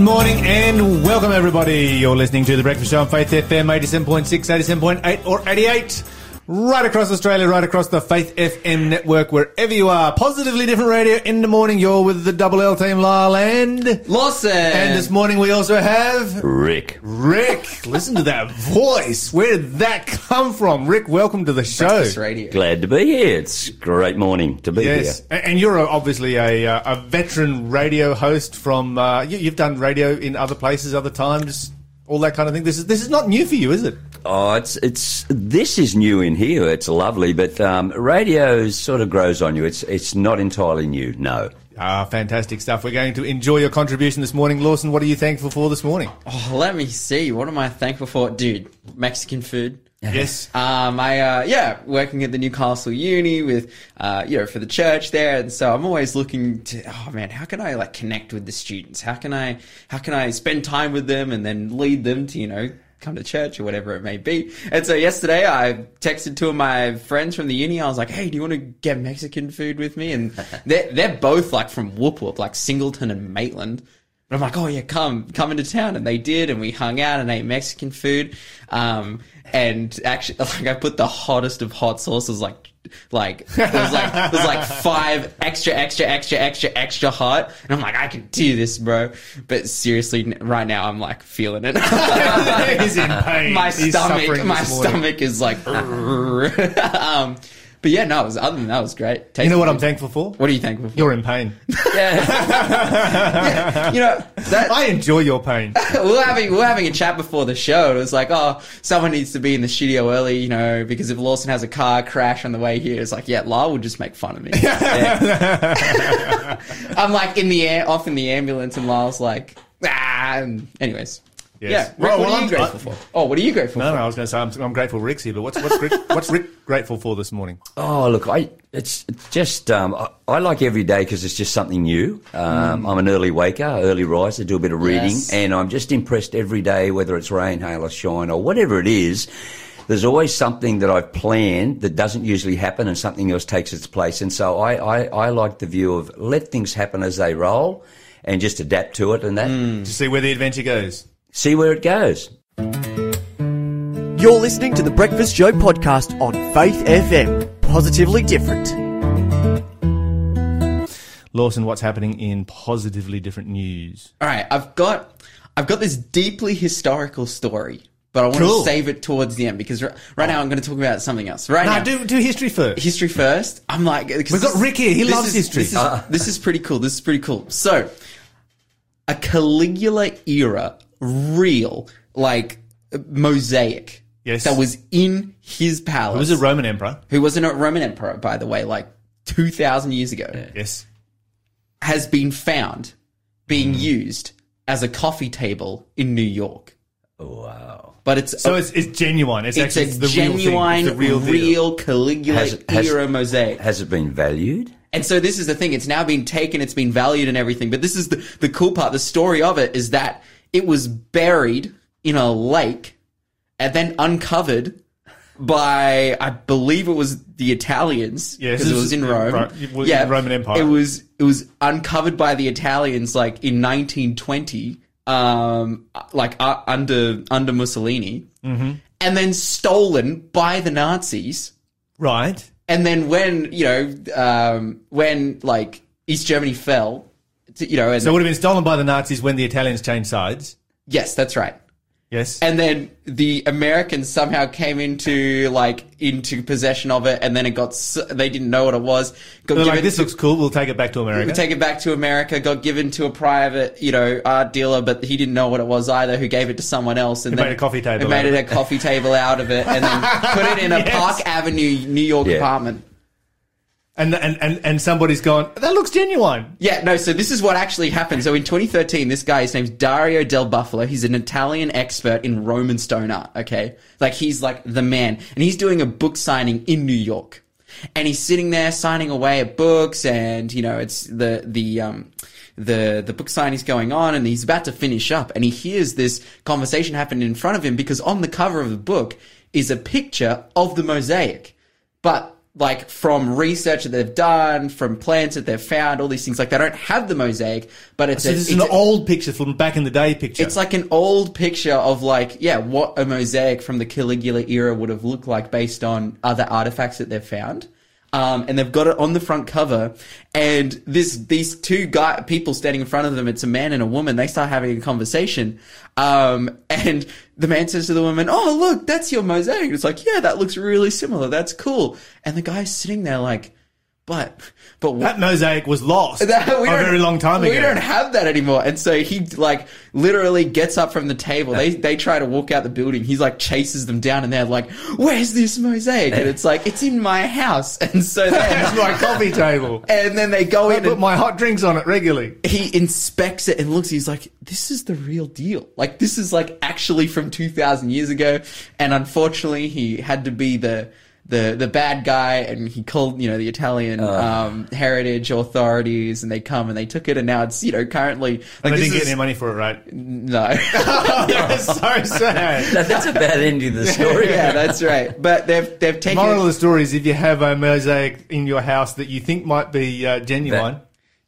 morning and welcome everybody. You're listening to The Breakfast Show on Faith FM 87.6, 87.8 or 88. Right across Australia, right across the Faith FM network, wherever you are. Positively different radio in the morning. You're with the Double L team, Lyle and... Lawson. And this morning we also have... Rick. Rick. Listen to that voice. Where did that come from? Rick, welcome to the show. Breakfast radio. Glad to be here. It's a great morning to be Yes, here. A- and you're obviously a, uh, a veteran radio host from. Uh, you, you've done radio in other places, other times, all that kind of thing. This is this is not new for you, is it? Oh, it's it's this is new in here. It's lovely, but um, radio sort of grows on you. It's it's not entirely new. No. Ah, fantastic stuff. We're going to enjoy your contribution this morning, Lawson. What are you thankful for this morning? Oh, let me see. What am I thankful for? Dude, Mexican food. Yes. Um, I, uh, yeah, working at the Newcastle Uni with, uh, you know, for the church there. And so I'm always looking to, oh man, how can I like connect with the students? How can I, how can I spend time with them and then lead them to, you know, come to church or whatever it may be. And so yesterday I texted two of my friends from the uni. I was like, Hey, do you want to get Mexican food with me? And they're, they're both like from Whoop Whoop, like Singleton and Maitland. But I'm like, oh yeah, come, come into town. And they did, and we hung out and ate Mexican food. Um, and actually, like I put the hottest of hot sauces, like, like, it was like, it was like five extra, extra, extra, extra, extra hot. And I'm like, I can do this, bro. But seriously, right now, I'm like feeling it. He's in pain. my He's stomach, my stomach is like, um, but yeah, no, it was, other than that, it was great. You know what I'm thankful for? What are you thankful for? You're in pain. Yeah. You know, that, I enjoy your pain. we were having we were having a chat before the show. It was like, oh, someone needs to be in the studio early, you know, because if Lawson has a car crash on the way here, it's like, yeah, Lyle would just make fun of me. I'm like in the air, off in the ambulance, and Lyle's like, ah. And anyways, Yes. yeah. Rick, Well, what well, are you I'm- grateful for? Oh, what are you grateful No, for? no, I was going to say I'm, I'm grateful Rick's here, but what's what's Rick, what's Rick grateful for this morning? Oh, look, I it's it's just um, I, I like every day because it's just something new. Um, I'm an early waker, early riser, do a bit of reading, Yes. and I'm just impressed every day, whether it's rain, hail, or shine, or whatever it is. There's always something that I've planned that doesn't usually happen, and something else takes its place. And so I, I, I like the view of let things happen as they roll, and just adapt to it, and that To see where the adventure goes. See where it goes. You're listening to the Breakfast Show podcast on Faith FM. Positively different. Lawson, what's happening in positively different news? All right, I've got I've got this deeply historical story, but I want Cool. to save it towards the end because r- right now I'm going to talk about something else. Right No, now, do do history first. history first. I'm like, We've got Rick here. He loves history. This is, this is pretty cool. This is pretty cool. So, a Caligula era, real like mosaic. Yes. that was in his palace. Who was a Roman emperor. who wasn't a Roman emperor, by the way, like two thousand years ago, Yes. has been found being Hmm. used as a coffee table in New York. Wow. But it's So it's, it's genuine. It's, it's actually a the genuine, real thing. It's the real, real. Caligula Has it- has- mosaic. Has it been valued? And so this is the thing. It's now been taken. It's been valued and everything. But this is the, the cool part. The story of it is that it was buried in a lake and then uncovered by, I believe it was the Italians. Yes, Because it was in Rome. it was in the Roman Empire. It was, it was uncovered by the Italians like in 1920, um, like uh, under, under Mussolini. Mm-hmm. And then stolen by the Nazis. Right. And then when you know, um, when like East Germany fell, to, you know, and So it would have been stolen by the Nazis when the Italians changed sides. yes, that's right. Yes. And then the Americans somehow came into like into possession of it, and then it got s- they didn't know what it was. Got They're like, this to- looks cool. We'll take it back to America. We'll take it back to America. Got given to a private, you know, art dealer, but he didn't know what it was either. Who gave it to someone else, and Who then made a coffee table Who made out of it a coffee table out of it, and then put it in a Yes. Park Avenue, New York Yeah. apartment. And, and, and, and somebody's gone, that looks genuine. Yeah, no, so this is what actually happened. So in 2013, this guy, his name's Dario Del Bufalo. He's an Italian expert in Roman stone art, okay? Like, he's like the man. And he's doing a book signing in New York. And he's sitting there signing away at books and, you know, it's the, the, um, the, the book signing is going on and he's about to finish up and he hears this conversation happen in front of him because on the cover of the book is a picture of the mosaic. But like from research that they've done, from plants that they've found, all these things. Like they don't have the mosaic, but it's So a, this is it's an a- old picture from back in the day picture. it's like an old picture of like, yeah, what a mosaic from the Caligula era would have looked like based on other artifacts that they've found. Um, and they've got it on the front cover, and this these two guy people standing in front of them. It's a man and a woman. They start having a conversation, um, and the man says to the woman, "Oh, look, that's your mosaic." It's like, "Yeah, that looks really similar. That's cool." And the guy's sitting there like, "But, but what?" that mosaic was lost That- a very long time ago. we don't have that anymore. And so he like literally gets up from the table. They they try to walk out the building. He's like chases them down, and they're like, "Where's this mosaic?" And it's like, "It's in my house." And so That's my coffee table. and then they go I in put and my hot drinks on it regularly. he inspects it and looks. He's like, "This is the real deal. Like this is like actually from two thousand years ago." And unfortunately, he had to be the the the bad guy, and he called you know the Italian um, heritage authorities, and they come and they took it, and now it's you know currently like And I didn't get is- any money for it, right? no. That's so sad. That- that's a bad ending to the story. yeah, that's right. But they've they've taken Moral of the story is if you have a mosaic in your house that you think might be uh, genuine,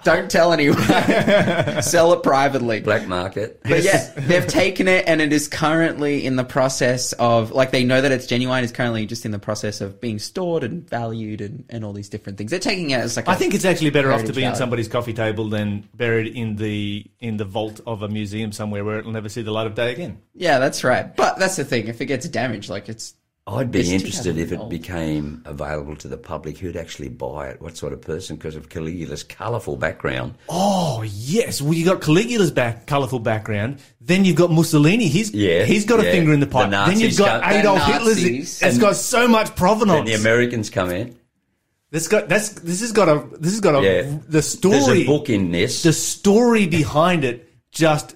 don't tell anyone. Sell it privately. Black market. But yeah, they've taken it and it is currently in the process of, like, they know that it's genuine, it's currently just in the process of being stored and valued and, and all these different things. They're taking it as like I a- think it's actually better off to be on gallery. somebody's coffee table than buried in the in the vault of a museum somewhere where it'll never see the light of day again. Yeah, that's right. But that's the thing. If it gets damaged, like, it's. I'd be It's interested if it old. became available to the public who'd actually buy it. What sort of person? Because of Caligula's colourful background. Oh yes, well you got Caligula's back colourful background. Then you've got Mussolini. He's Yeah, he's got a finger in the The pipe. then you've got come- The Adolf Hitler's. It's got so much provenance. Then provenance. the Americans come in. This got that's this has got a this has got a Yeah. the There's story a book in this. the story behind it just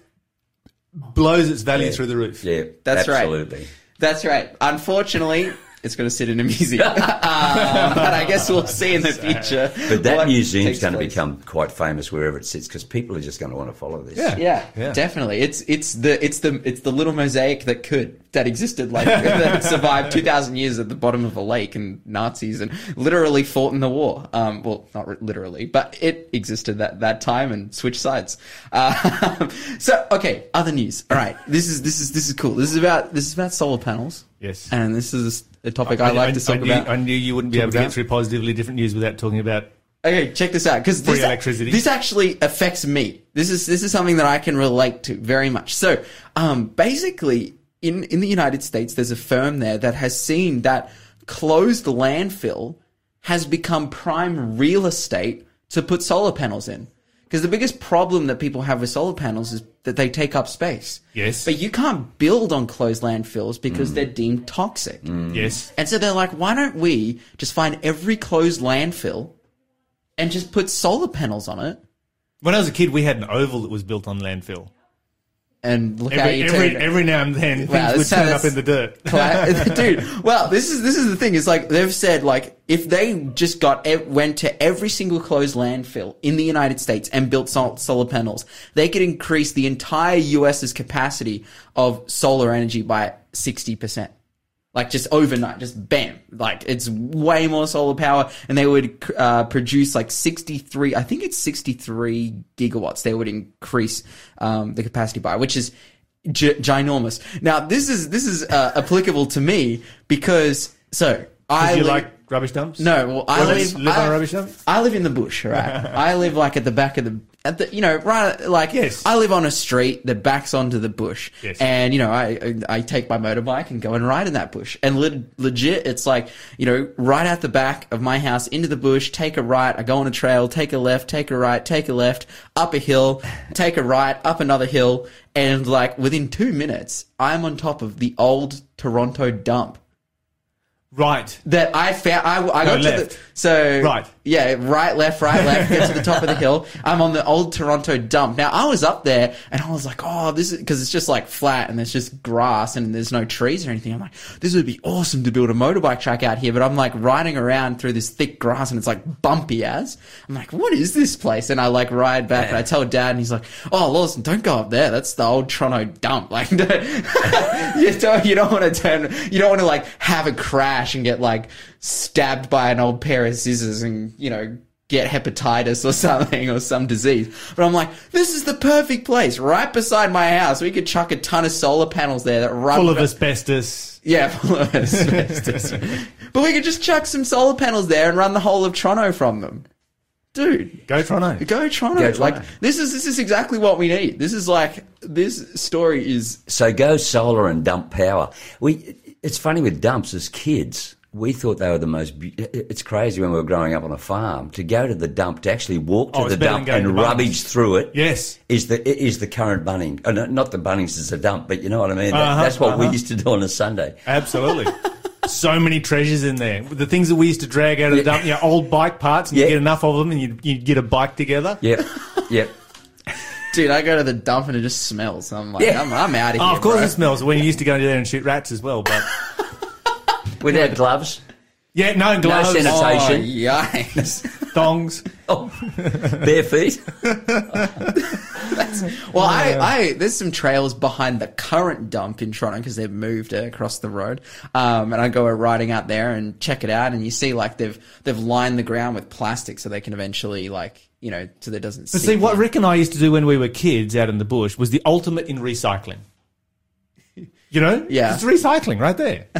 blows its value Yeah. through the roof. yeah, That's right. absolutely. That's right. Unfortunately, it's going to sit in a museum. um, but I guess we'll see in the future. But that what museum's going to place. become quite famous wherever it sits because people are just going to want to follow this. Yeah. Yeah, Yeah. definitely. It's it's the it's the it's the little mosaic that could that existed like that survived two thousand years at the bottom of a lake and Nazis and literally fought in the war. Um, well, not ri- literally, but it existed that that time and switched sides. Uh, so okay, other news. All right, this is this is this is cool. This is about this is about solar panels. Yes. and this is a topic I, like to talk knew, about. I knew you wouldn't be able to get through positively different news without talking about. Okay, check this out because this, electricity. this actually affects me. This is this is something that I can relate to very much. So, um, basically, in in the United States, there's a firm there that has seen that closed landfill has become prime real estate to put solar panels in. Because the biggest problem that people have with solar panels is that they take up space. Yes. But you can't build on closed landfills because mm. they're deemed toxic. Mm. Yes. And so they're like, why don't we just find every closed landfill and just put solar panels on it? When I was a kid, we had an oval that was built on landfill. And look how Every, you every, turn every now and then, Wow, things would turn up in the dirt. Cla- dude. Well, this is this is the thing. It's like they've said, like if they just got went to every single closed landfill in the United States and built sol- solar panels, they could increase the entire U.S.'s capacity of solar energy by sixty percent. Like just overnight, just bam! Like it's way more solar power, and they would uh, produce like sixty-three. I think it's sixty-three gigawatts. They would increase um, the capacity by, which is gi- ginormous. Now this is this is uh, applicable to me because so I you li- like rubbish dumps? no, well, I live. live on I, a rubbish dump? I live in the bush, right? I live like at the back of the, at the, you know, right, like, Yes. I live on a street that backs onto the bush, Yes. and you know, I, I I take my motorbike and go and ride in that bush, and le- legit, it's like, you know, right out the back of my house into the bush, take a right, I go on a trail, take a left, take a right, take a left, up a hill, take a right, up another hill, and like within two minutes, I'm on top of the old Toronto dump Right. that I found. I, I got to the so Right. Yeah, right, left, right, left. Get to the top of the hill. I'm on the old Toronto dump. Now I was up there and I was like, oh, this is because it's just like flat and there's just grass and there's no trees or anything. I'm like, this would be awesome to build a motorbike track out here. But I'm like riding around through this thick grass and it's like bumpy as. I'm like, what is this place? And I like ride back and I tell Dad and he's like, oh, Lawson, don't go up there. That's the old Toronto dump. Like, you don't you don't want to turn. You don't want to like have a crash crash and get like stabbed by an old pair of scissors and you know get hepatitis or something or some disease. But I'm like, this is the perfect place, right beside my house. We could chuck a ton of solar panels there that run Full of asbestos. yeah, full of asbestos. but we could just chuck some solar panels there and run the whole of Toronto from them. Dude, Go Toronto. go Toronto. Go Toronto. Like this is this is exactly what we need. This is like this story is So go solar and dump power. We, it's funny with dumps as kids. We thought they were the most. Be- it's crazy when we were growing up on a farm to go to the dump to actually walk to Oh, it's the better than dump going and to Bunnings. rubbage through it. Yes. is the is the current Bunnings. Oh, no, not the Bunnings is a dump, but you know what I mean. That- Uh-huh, that's what we uh-huh. used to do on a Sunday. Absolutely. so many treasures in there. The things that we used to drag out of the dump, you know, old bike parts, and you get enough of them and you you get a bike together. Yep, yep. Dude. I go to the dump and it just smells. I'm like, Yeah. I'm, I'm out of here. Oh, of course bro. it smells. When you used to go there and shoot rats as well, but Without gloves. yeah, no gloves, sanit- Oh, sanitation. yikes. thongs. Oh, bare feet. Well, I, I there's some trails behind the current dump in Toronto because they've moved across the road. Um, and I go riding out there and check it out, and you see like they've they've lined the ground with plastic so they can eventually like you know so that it doesn't. But see, what Rick and I used to do when we were kids out in the bush was the ultimate in recycling. You know, Yeah. it's recycling right there.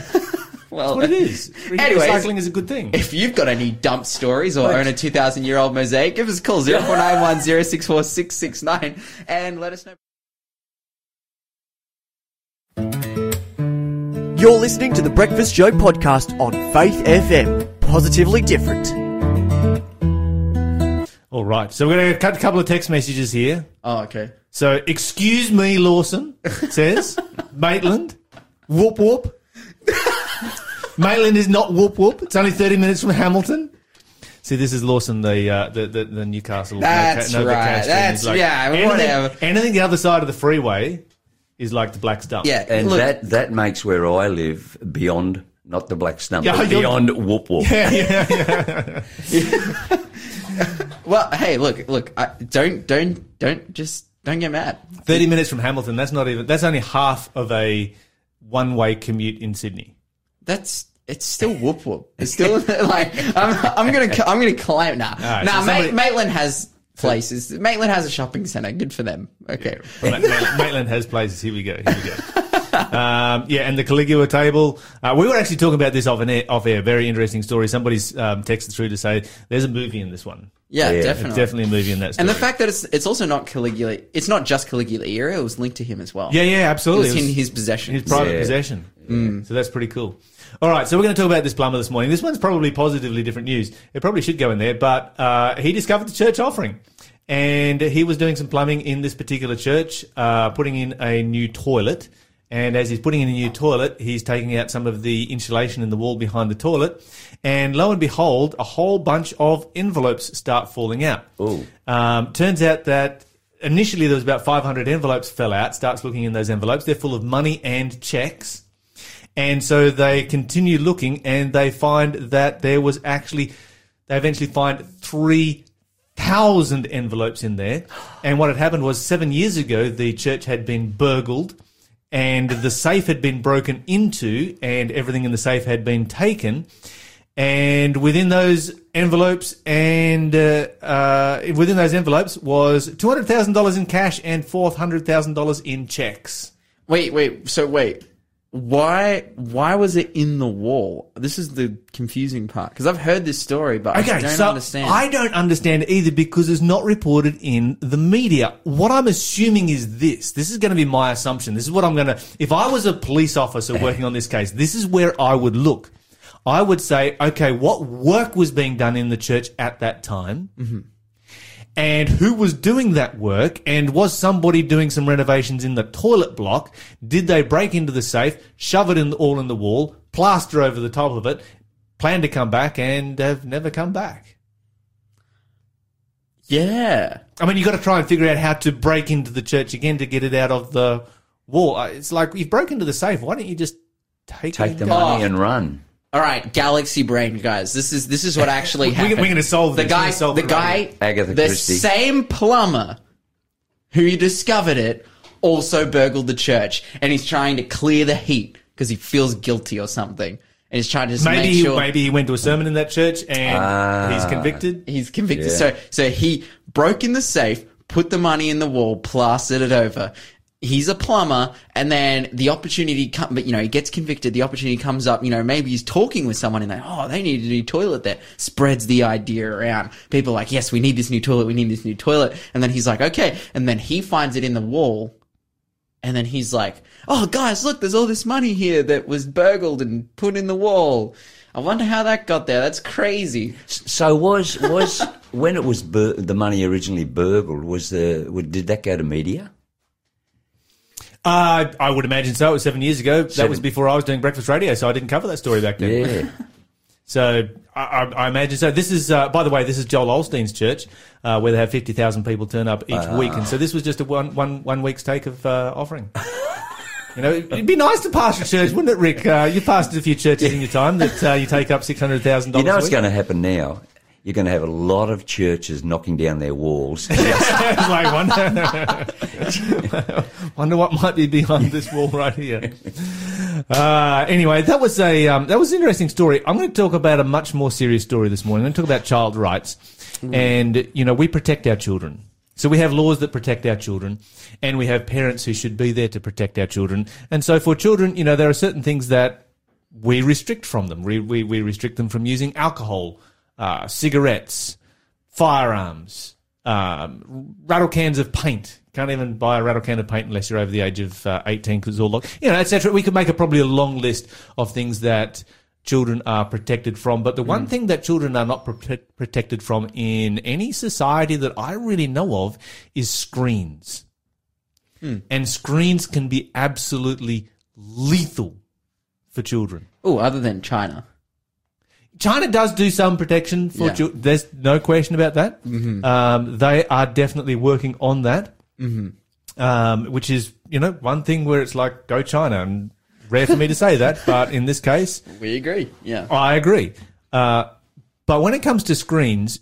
well, That's What it is. Anyways, recycling is a good thing. If you've got any dump stories or own a 2,000 year old mosaic, give us a call 0491 064 669 and let us know. You're listening to the Breakfast Show podcast on Faith FM. Positively different. All right, so we're going to cut a couple of text messages here. Oh, okay. So, excuse me, Lawson says Maitland. Whoop whoop. Maitland is not whoop whoop. It's only thirty minutes from Hamilton. See, this is Lawson, the uh, the, the the Newcastle. That's Nova right. Catch fan. That's- He's yeah, anything, whatever. Anything the other side of the freeway is like the black stuff. Yeah. And look, that that makes where I live beyond not the black stump, Yeah, but beyond whoop whoop. yeah, yeah, yeah. Well, hey, look, look, I, don't, don't, don't just, don't get mad. Thirty minutes from Hamilton. That's not even. That's only half of a one-way commute in Sydney. That's, it's still whoop whoop. It's still like, I'm, I'm gonna, I'm gonna claim, nah, right, nah, so somebody- Maitland has places. Maitland has a shopping centre. Good for them. Okay. Ma- Maitland has places. Here we go. Here we go. Um, yeah, and the Caligula table. Uh, we were actually talking about this off air, off air. Very interesting story. Somebody's um, texted through to say there's a movie in this one. Yeah, Yeah, definitely. There's definitely a movie in that story. And the fact that it's, it's also not Caligula, it's not just Caligula era, it was linked to him as well. yeah, yeah, It absolutely. was It was in his possession. his private Yeah. possession. So that's pretty cool. All right, so we're going to talk about this plumber this morning. This one's probably positively different news. It probably should go in there, but uh, he discovered the church offering. And he was doing some plumbing in this particular church, uh, putting in a new toilet. And as he's putting in a new toilet, he's taking out some of the insulation in the wall behind the toilet. And lo and behold, a whole bunch of envelopes start falling out. Um, turns out that initially there was about 500 envelopes fell out. Starts looking in those envelopes. They're full of money and checks. And so they continue looking and they find that there was actually, they eventually find 3,000 envelopes in there. And what had happened was seven years ago, the church had been burgled and the safe had been broken into and everything in the safe had been taken. And within those envelopes and uh, uh, within those envelopes was $200,000 in cash and $400,000 in checks. Wait, wait. So wait, why why was it in the wall? This is the confusing part because I've heard this story, but I Okay, don't so understand. I don't understand either because it's not reported in the media. What I'm assuming is this. This is going to be my assumption. This is what I'm going to. If I was a police officer working on this case, this is where I would look. I would say, okay, what work was being done in the church at that time? And who was doing that work? And was somebody doing some renovations in the toilet block? Did they break into the safe, shove it in all in the wall, plaster over the top of it, plan to come back, and have never come back? yeah, I mean, you've got to try and figure out how to break into the church again to get it out of the wall. Uh, It's like you've broken into the safe. Why don't you just take, Take the money Oh. and run. All right, Galaxy Brain guys. This is this is what actually We- happened. we're gonna solve the this. Guy. solve the guy. right Agatha the Christie. same plumber who discovered it also burgled the church, and he's trying to clear the heat because he feels guilty or something. and he's trying to just Maybe make he, sure maybe he went to a sermon in that church and Ah. he's convicted. he's convicted. Yeah. So so he broke in the safe, put the money in the wall, plastered it over. He's a plumber, and then the opportunity come, but you know, he gets convicted. The opportunity comes up. You know, maybe he's talking with someone, and they, oh, they need a new toilet. There spreads the idea around. People like, yes, we need this new toilet. We need this new toilet. And then he's like, okay. And then he finds it in the wall, and then he's like, oh, guys, look, there's all this money here that was burgled and put in the wall. I wonder how that got there. That's crazy. So was was when it was bur- the money originally burgled? Was the did that go to media? Uh, I would imagine so. It was seven years ago. That was before I was doing breakfast radio, so I didn't cover that story back then. Yeah. So I, I, I imagine so. This is, uh, by the way, this is Joel Osteen's church, uh, where they have fifty thousand people turn up each Ah. week, and so this was just a one one one week's take of uh, offering. You know, it'd be nice to pastor a church, wouldn't it, Rick? Uh, you pastored a few churches in your time that uh, you take up six hundred thousand. dollars. You know what's going to happen now? You're going to have a lot of churches knocking down their walls. like, wonder, wonder what might be behind this wall right here. Uh, anyway, that was a um, that was an interesting story. I'm going to talk about a much more serious story this morning. I'm going to talk about child rights, and you know we protect our children. So we have laws that protect our children, and we have parents who should be there to protect our children. And so for children, you know, there are certain things that we restrict from them. We we, we restrict them from using alcohol, uh, cigarettes, firearms, um, rattle cans of paint. Can't even buy a rattle can of paint unless you're over the age of uh, 18 because it's all locked. You know, etc. We could make a, probably a long list of things that children are protected from. But the one thing that children are not protect, protected from in any society that I really know of is screens. And screens can be absolutely lethal for children. Oh, other than China. China does do some protection for Yeah. children. There's no question about that. Um, they are definitely working on that. Um, which is, you know, one thing where it's like, go China. And rare for me to say that, but in this case, We agree. Yeah. I agree. Uh, but when it comes to screens,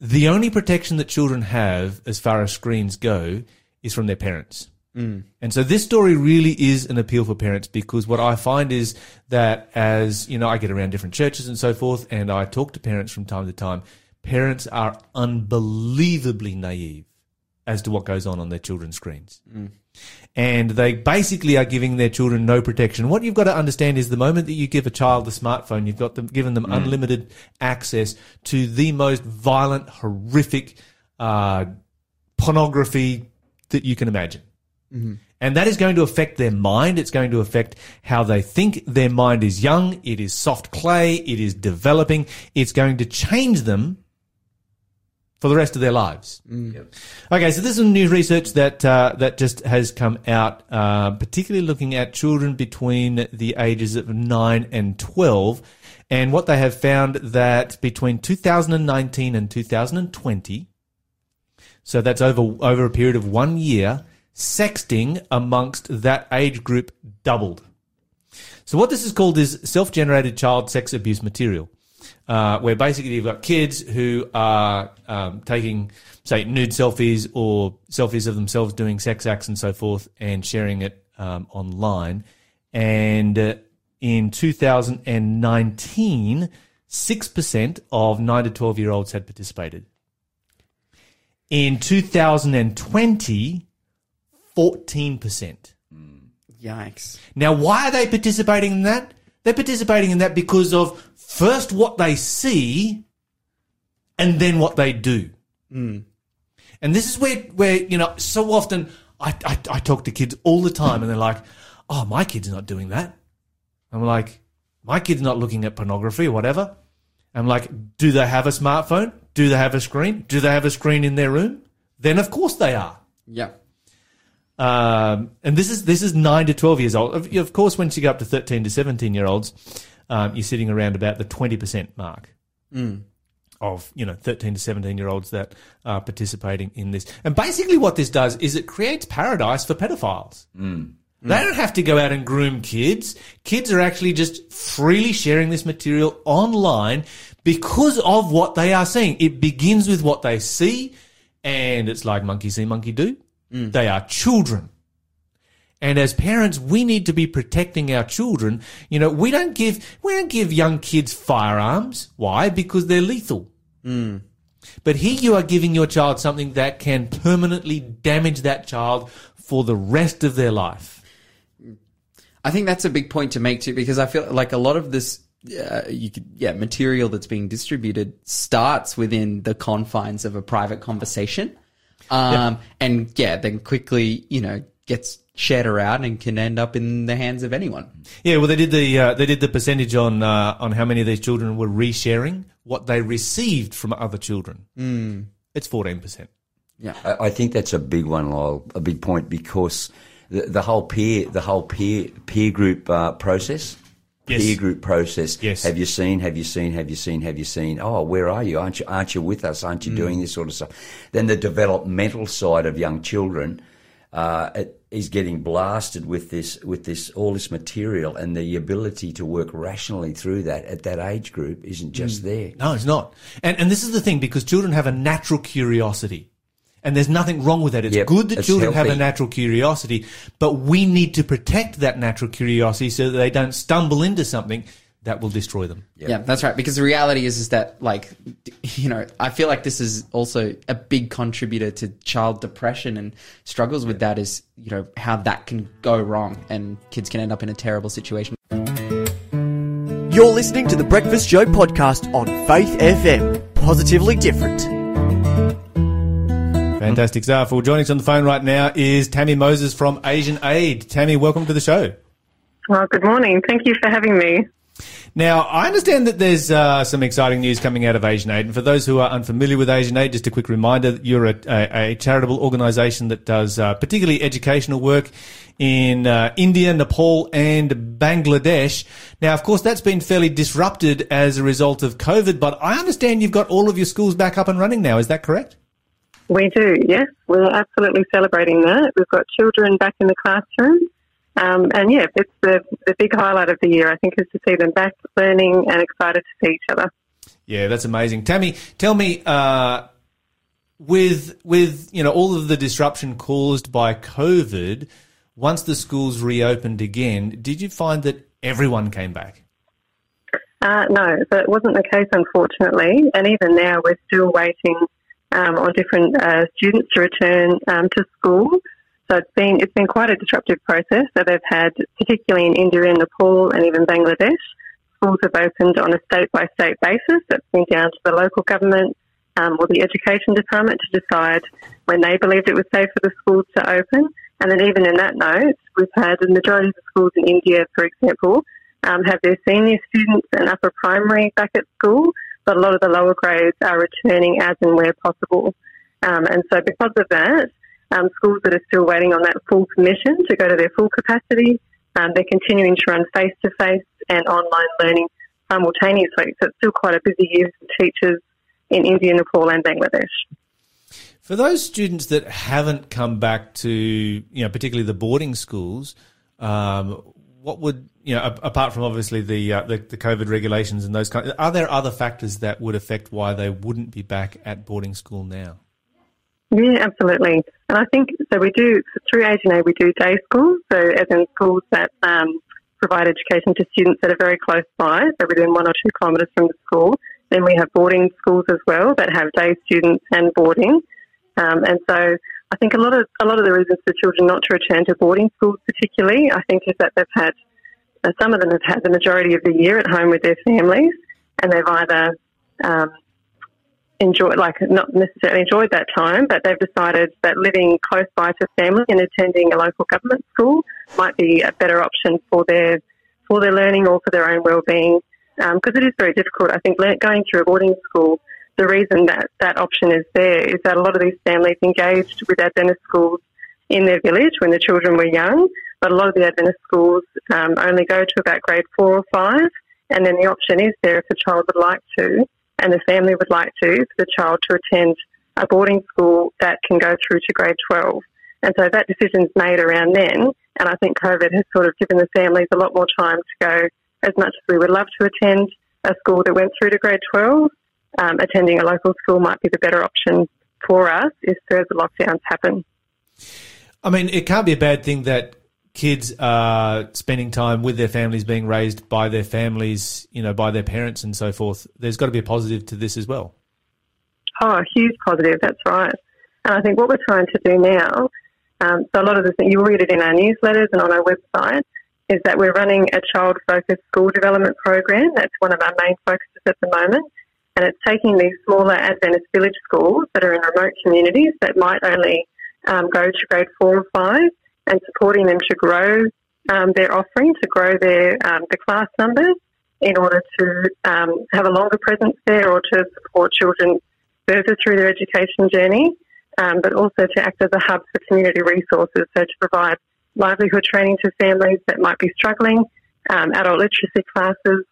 the only protection that children have as far as screens go is from their parents. Mm. And so this story really is an appeal for parents because what I find is that as, you know, I get around different churches and so forth and I talk to parents from time to time, parents are unbelievably naive as to what goes on on their children's screens. Mm. And they basically are giving their children no protection. What you've got to understand is the moment that you give a child a smartphone, you've got them given them mm. unlimited access to the most violent, horrific uh, pornography that you can imagine. And that is going to affect their mind. It's going to affect how they think. Their mind is young. It is soft clay. It is developing. It's going to change them for the rest of their lives. Okay, so this is new research that uh, that just has come out, uh, particularly looking at children between the ages of nine and twelve, and what they have found that between 2019 and 2020, so that's over over a period of one year, sexting amongst that age group doubled. So what this is called is self-generated child sex abuse material, uh, where basically you've got kids who are um, taking, say, nude selfies or selfies of themselves doing sex acts and so forth, and sharing it um, online. And uh, in 2019, six percent of nine to twelve year olds had participated. In 2020, 14%. Yikes. Now, why are they participating in that? They're participating in that because of first what they see and then what they do. Hmm. And this is where, where, you know, so often I, I, I talk to kids all the time and they're like, oh, my kid's not doing that. I'm like, my kid's not looking at pornography or whatever. I'm like, do they have a smartphone? Do they have a screen? Do they have a screen in their room? Then of course they are. Yeah. Um, and this is this is nine to twelve years old. Of, of course, once you go up to thirteen to seventeen year olds, um, you're sitting around about the twenty percent mark of you know thirteen to seventeen year olds that are participating in this. And basically, what this does is it creates paradise for pedophiles. They don't have to go out and groom kids. Kids are actually just freely sharing this material online because of what they are seeing. It begins with what they see, and it's like monkey see, monkey do. They are children. And as parents, we need to be protecting our children. You know, we don't give, we don't give young kids firearms. Why? Because they're lethal. But here you are giving your child something that can permanently damage that child for the rest of their life. I think that's a big point to make too, because I feel like a lot of this, uh, you could, yeah, material that's being distributed starts within the confines of a private conversation, um, and yeah, then quickly, you know, gets shared around and can end up in the hands of anyone. Yeah, well, they did the uh, they did the percentage on uh, on how many of these children were resharing what they received from other children. Mm. It's fourteen percent. Yeah, I, I think that's a big one, Lyle, a big point because the, the whole peer, the whole peer peer group uh, process. Yes. Peer group process. Yes. Have you seen? Have you seen? Have you seen? Have you seen? Oh, where are you? Aren't you? Aren't you with us? Aren't you Mm. doing this sort of stuff? Then the developmental side of young children uh, is getting blasted with this, with this, all this material, and the ability to work rationally through that at that age group isn't just Mm. there. No, it's not. And and this is the thing because children have a natural curiosity. And there's nothing wrong with that. It's Yep, good that it's children have a natural curiosity, but we need to protect that natural curiosity so that they don't stumble into something that will destroy them. Yeah, that's right. Because the reality is, is that like, you know, I feel like this is also a big contributor to child depression and struggles with that. Is you know how that can go wrong and kids can end up in a terrible situation. You're listening to the Breakfast Show podcast on Faith FM. Positively different. Fantastic stuff. Well, joining us on the phone right now is Tammy Moses from Asian Aid. Tammy, welcome to the show. Well, good morning. Thank you for having me. Now, I understand that there's uh, some exciting news coming out of Asian Aid. And for those who are unfamiliar with Asian Aid, just a quick reminder that you're a, a, a charitable organisation that does uh, particularly educational work in uh, India, Nepal, and Bangladesh. Now, of course, that's been fairly disrupted as a result of COVID, but I understand you've got all of your schools back up and running now. Is that correct? We do, yes. We're absolutely celebrating that. We've got children back in the classroom. Um, and yeah, it's the, the big highlight of the year, I think, is to see them back learning and excited to see each other. Yeah, that's amazing. Tammy, tell me, uh, with with you know all of the disruption caused by COVID, once the schools reopened again, did you find that everyone came back? Uh, no, that wasn't the case, unfortunately. And even now, we're still waiting um, on different uh, students to return um, to school. So it's been it's been quite a disruptive process that they've had, particularly in India and Nepal and even Bangladesh. Schools have opened on a state by state basis. That's been down to the local government um, or the education department to decide when they believed it was safe for the schools to open. And then even in that note, we've had the majority of the schools in India, for example, um, have their senior students and upper primary back at school, but a lot of the lower grades are returning as and where possible. Um, and so because of that, um, schools that are still waiting on that full permission to go to their full capacity, um, they're continuing to run face-to-face and online learning simultaneously. So it's still quite a busy year for teachers in India, Nepal and Bangladesh. For those students that haven't come back to, you know, particularly the boarding schools, um, what would you know, apart from obviously the, uh, the the COVID regulations and those kind, are there other factors that would affect why they wouldn't be back at boarding school now? Yeah, absolutely. And I think so. We do through Aid, we do day schools, so as in schools that um, provide education to students that are very close by, so within one or two kilometres from the school. Then we have boarding schools as well that have day students and boarding. Um, and so I think a lot of a lot of the reasons for children not to return to boarding schools, particularly, I think, is that they've had uh, some of them have had the majority of the year at home with their families, and they've either um, enjoyed, like not necessarily enjoyed that time, but they've decided that living close by to family and attending a local government school might be a better option for their for their learning or for their own well-being. Because it is very difficult, I think, going through a boarding school. The reason that that option is there is that a lot of these families engaged with Adventist schools in their village when the children were young, but a lot of the Adventist schools um, only go to about grade four or five, and then the option is there if the child would like to, and the family would like to, for the child to attend a boarding school that can go through to grade 12. And so that decision's made around then, and I think COVID has sort of given the families a lot more time to go, as much as we would love to attend a school that went through to grade 12, um, attending a local school might be the better option for us if further lockdowns happen. I mean, it can't be a bad thing that kids are spending time with their families, being raised by their families, you know, by their parents and so forth. There's got to be a positive to this as well. Oh, huge positive. That's right. And I think what we're trying to do now, um, so a lot of this, you'll read it in our newsletters and on our website, is that we're running a child focused school development program. That's one of our main focuses at the moment. And it's taking these smaller Adventist village schools that are in remote communities that might only um, go to grade four or five and supporting them to grow um, their offering, to grow their um, the class numbers in order to um, have a longer presence there or to support children further through their education journey, um, but also to act as a hub for community resources, so to provide livelihood training to families that might be struggling, um, adult literacy classes,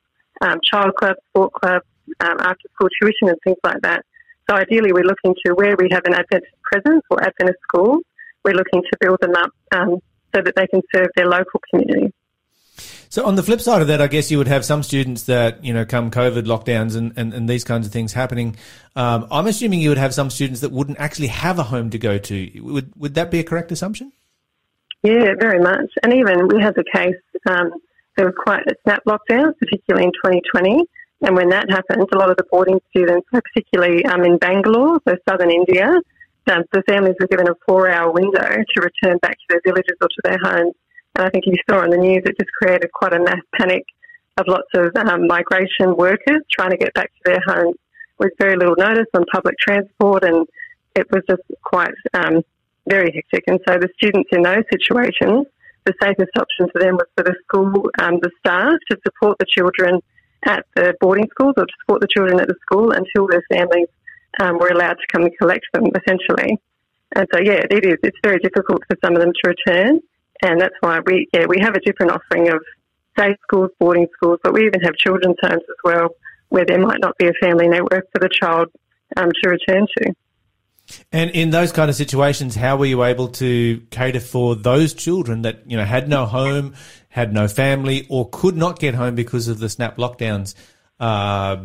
child clubs, sport clubs, um, after school tuition and things like that. So ideally we're looking to where we have an Adventist presence or Adventist schools, we're looking to build them up um, so that they can serve their local community. So on the flip side of that, I guess you would have some students that, you know, come COVID lockdowns and, and, and these kinds of things happening. Um, I'm assuming you would have some students that wouldn't actually have a home to go to. Would, would that be a correct assumption? Yeah, very much. And even we had the case, um, there was quite a snap lockdown, particularly in 2020. And when that happened, a lot of the boarding students, particularly um, in Bangalore, so southern India, um, the families were given a four hour window to return back to their villages or to their homes and I think you saw on the news it just created quite a mass panic of lots of um, migration workers trying to get back to their homes with very little notice on public transport, and it was just quite um, very hectic. And so the students in those situations, the safest option for them was for the school, um, the staff, to support the children at the boarding schools or to support the children at the school until their families um, were allowed to come and collect them, essentially. And so, yeah, it is. It's very difficult for some of them to return and that's why we yeah we have a different offering of day schools, boarding schools, but we even have children's homes as well, where there might not be a family network for the child um, to return to. And in those kind of situations, how were you able to cater for those children that you know had no home, had no family, or could not get home because of the snap lockdowns? Uh,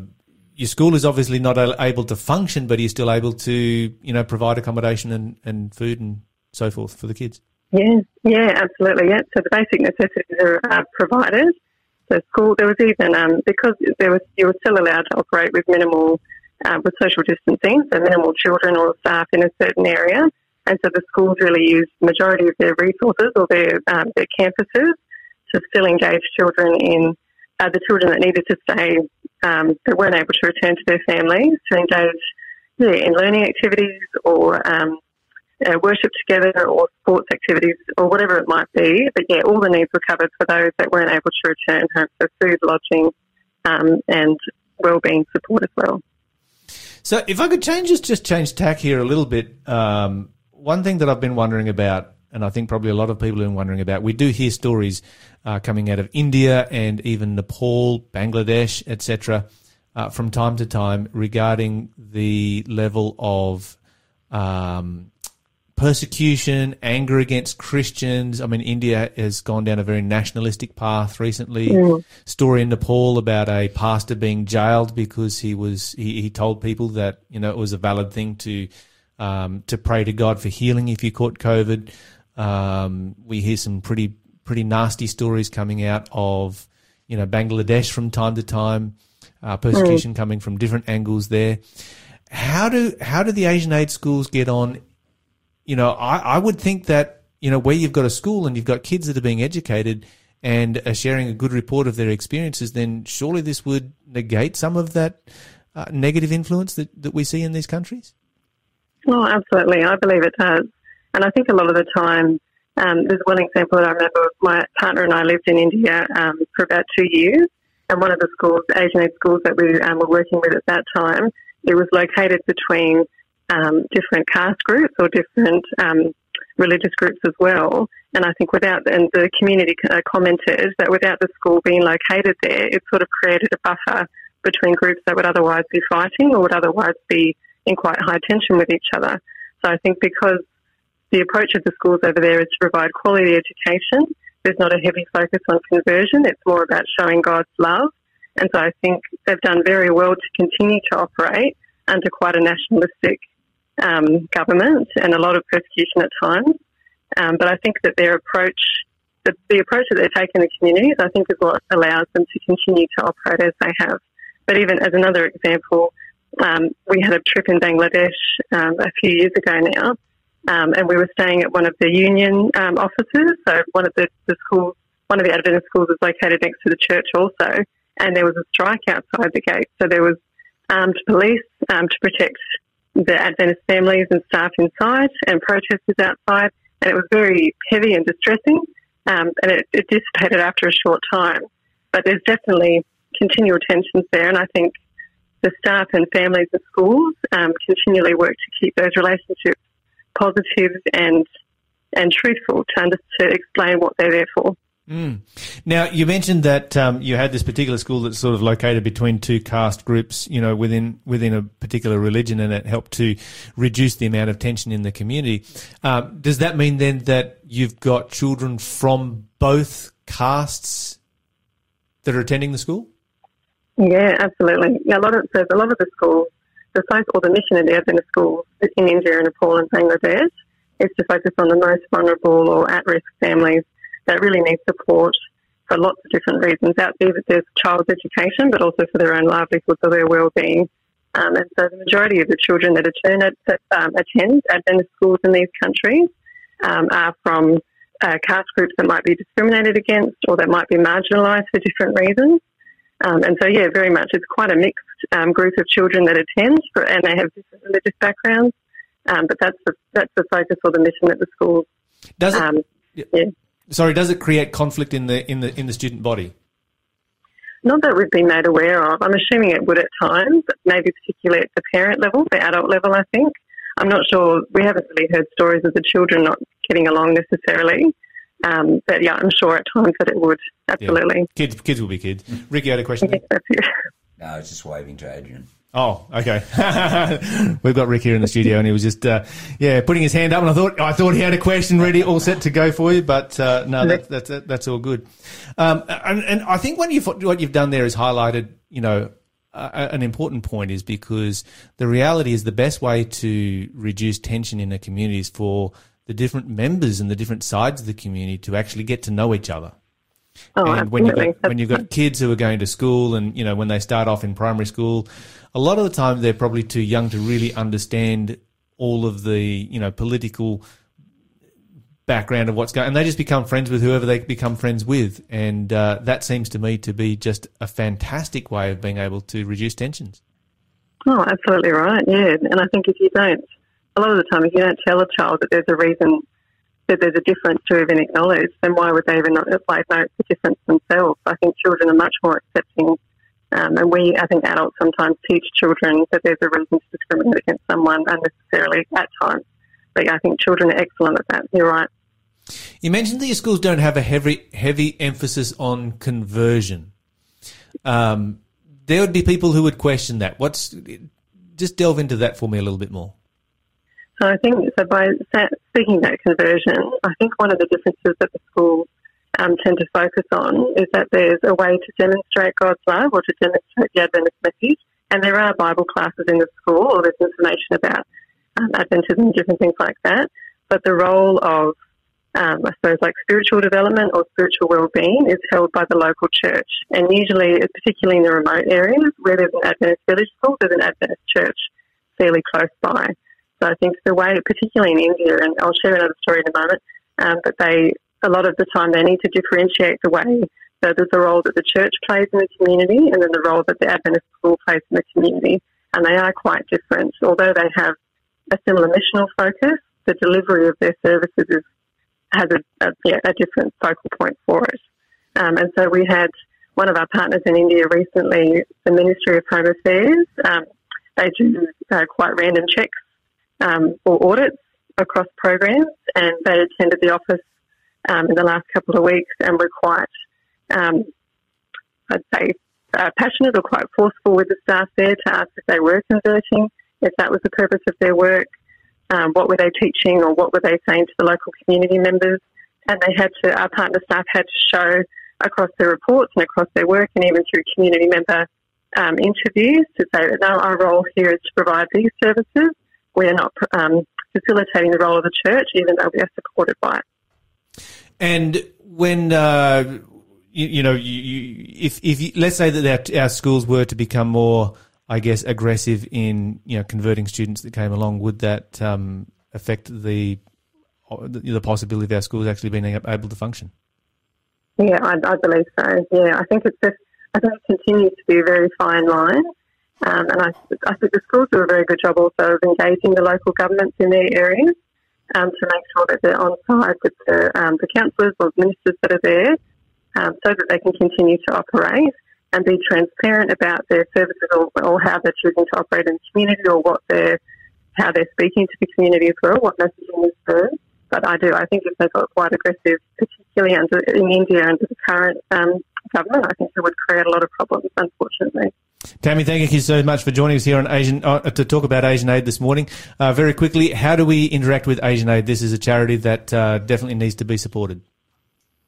your school is obviously not able to function, but you're still able to you know provide accommodation and, and food and so forth for the kids. Yeah, yeah, absolutely. Yeah. So the basic necessities are provided. So school, there was even um, because there was you were still allowed to operate with minimal uh, with social distancing, so minimal children or staff in a certain area, and so the schools really used the majority of their resources or their um, their campuses to still engage children in uh, the children that needed to stay um, that weren't able to return to their families to engage yeah, in learning activities or um, uh, worship together or sports activities or whatever it might be. But yeah, all the needs were covered for those that weren't able to return home. So food, lodging, um, and well-being support as well. So if I could change just just change tack here a little bit, um, one thing that I've been wondering about, and I think probably a lot of people have been wondering about, we do hear stories uh, coming out of India and even Nepal, Bangladesh, etc. Uh, from time to time regarding the level of um, persecution, anger against Christians. I mean, India has gone down a very nationalistic path recently. Mm. Story in Nepal about a pastor being jailed because he was he, he told people that you know it was a valid thing to um, to pray to God for healing if you caught COVID. Um, we hear some pretty pretty nasty stories coming out of you know Bangladesh from time to time. Uh, persecution mm. coming from different angles there. How do how do the Asian aid schools get on you know, I, I would think that, you know, where you've got a school and you've got kids that are being educated and are sharing a good report of their experiences, then surely this would negate some of that uh, negative influence that, that we see in these countries? Well, absolutely. I believe it does. And I think a lot of the time, um, there's one example that I remember. My partner and I lived in India um, for about two years, and one of the schools, Asian aid schools that we um, were working with at that time, it was located between um, different caste groups or different um, religious groups as well. And I think without, and the community uh, commented that without the school being located there, it sort of created a buffer between groups that would otherwise be fighting or would otherwise be in quite high tension with each other. So I think because the approach of the schools over there is to provide quality education, there's not a heavy focus on conversion. It's more about showing God's love. And so I think they've done very well to continue to operate under quite a nationalistic um, government and a lot of persecution at times. Um, but I think that their approach, the, the approach that they take in the communities, I think, is what allows them to continue to operate as they have. But even as another example, um, we had a trip in Bangladesh um, a few years ago now, um, and we were staying at one of the union um, offices. So one of the, the schools, one of the Adventist schools is located next to the church also, and there was a strike outside the gate. So there was armed police to protect the Adventist families and staff inside and protesters outside, and it was very heavy and distressing, um, and it, it dissipated after a short time. But there's definitely continual tensions there, and I think the staff and families of schools um, continually work to keep those relationships positive and and truthful to, under, to explain what they're there for. Mm. Now, you mentioned that um, you had this particular school that's sort of located between two caste groups, you know, within within a particular religion, and it helped to reduce the amount of tension in the community. Um, does that mean then that you've got children from both castes that are attending the school? Yeah, absolutely. Yeah, a lot of so a lot of the schools, the or the mission of the Adventist schools in India and Nepal and Bangladesh is to focus on the most vulnerable or at-risk families that really need support for lots of different reasons. Out there, That there's child's education, but also for their own livelihood, or their well-being. Um, and so the majority of the children that attend, that, um, attend Adventist schools in these countries um, are from uh, caste groups that might be discriminated against or that might be marginalised for different reasons. Um, and so, yeah, very much. It's quite a mixed um, group of children that attend, and they have different religious backgrounds. Um, but that's the that's the focus or the mission at the schools. Does it? yeah. Sorry, does it create conflict in the in the in the student body? Not that we've been made aware of. I'm assuming it would at times, maybe particularly at the parent level, the adult level. I think. I'm not sure. We haven't really heard stories of the children not getting along necessarily. Um, but yeah, I'm sure at times that it would. Absolutely. Yeah. Kids, kids will be kids. Ricky had a question. no, I was just waving to Adrian. Oh, okay. We've got Rick here in the studio, and he was just, uh, yeah, putting his hand up. And I thought, I thought he had a question ready, all set to go for you. But uh, no, that's that's that's all good. Um, and, and, I think what you've what you've done there is highlighted, you know, uh, an important point is because the reality is the best way to reduce tension in a community is for the different members and the different sides of the community to actually get to know each other. Oh, and absolutely. when you've got when you've got kids who are going to school and you know when they start off in primary school, a lot of the time they're probably too young to really understand all of the you know political background of what's going, and they just become friends with whoever they become friends with, and uh, that seems to me to be just a fantastic way of being able to reduce tensions. Oh, absolutely right. Yeah, and I think if you don't a lot of the time, if you don't tell a child that there's a reason that there's a difference to even acknowledge, then why would they even not like know the difference themselves? I think children are much more accepting, um, and we, I think, adults sometimes teach children that there's a reason to discriminate against someone unnecessarily at times. But yeah, I think children are excellent at that. You're right. You mentioned that your schools don't have a heavy heavy emphasis on conversion. Um, there would be people who would question that. What's just delve into that for me a little bit more. So I think, so by speaking about conversion, I think one of the differences that the schools um, tend to focus on is that there's a way to demonstrate God's love or to demonstrate the Adventist message. And there are Bible classes in the school or there's information about um, Adventism, and different things like that. But the role of, um, I suppose, like spiritual development or spiritual well-being is held by the local church. And usually, particularly in the remote areas where there's an Adventist village school, there's an Adventist church fairly close by. So I think the way, particularly in India, and I'll share another story in a moment, um, but they, a lot of the time, they need to differentiate the way. So there's the role that the church plays in the community and then the role that the Adventist school plays in the community. And they are quite different. Although they have a similar missional focus, the delivery of their services is, has a, a, yeah, a different focal point for it. Um, and so we had one of our partners in India recently, the Ministry of Home Affairs. Um, they do uh, quite random checks um, or audits across programs, and they attended the office um, in the last couple of weeks and were quite, um, I'd say, uh, passionate or quite forceful with the staff there to ask if they were converting, if that was the purpose of their work, um, what were they teaching or what were they saying to the local community members. And they had to, our partner staff had to show across their reports and across their work and even through community member um, interviews to say that no, our role here is to provide these services we're not um, facilitating the role of the church, even though we are supported by it. And when uh, you, you know, you, you, if if you, let's say that our, our schools were to become more, I guess, aggressive in you know converting students that came along, would that um, affect the the possibility of our schools actually being able to function? Yeah, I, I believe so. Yeah, I think it's just, I think it continues to be a very fine line. Um, and I, I think the schools do a very good job also of engaging the local governments in their areas um, to make sure that they're on side with the, um, the councillors or ministers that are there um, so that they can continue to operate and be transparent about their services or, or, how they're choosing to operate in the community or what they're, how they're speaking to the community as well, what messaging is heard. But I do. I think if they got quite aggressive, particularly under in India under the current um, government, I think it would create a lot of problems, unfortunately. Tammy, thank you so much for joining us here on Asian uh, to talk about Asian Aid this morning. Uh, very quickly, how do we interact with Asian Aid? This is a charity that uh, definitely needs to be supported.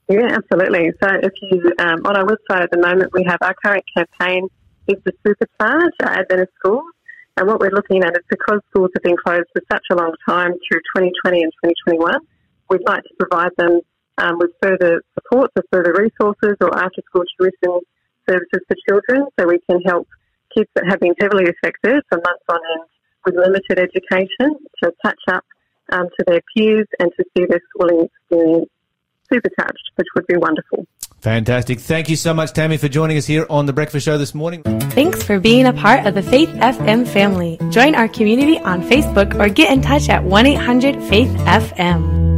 Yeah, absolutely. So, if you um, on our website at the moment, we have our current campaign is the supercharge Adventist schools, and what we're looking at is because schools have been closed for such a long time through 2020 and 2021, we'd like to provide them um, with further support, for further resources, or after school tuition services for children so we can help kids that have been heavily affected for months on end with limited education to catch up um, to their peers and to see their schooling experience supercharged, which would be wonderful. Fantastic. Thank you so much, Tammy, for joining us here on The Breakfast Show this morning. Thanks for being a part of the Faith FM family. Join our community on Facebook or get in touch at 1 800 Faith FM.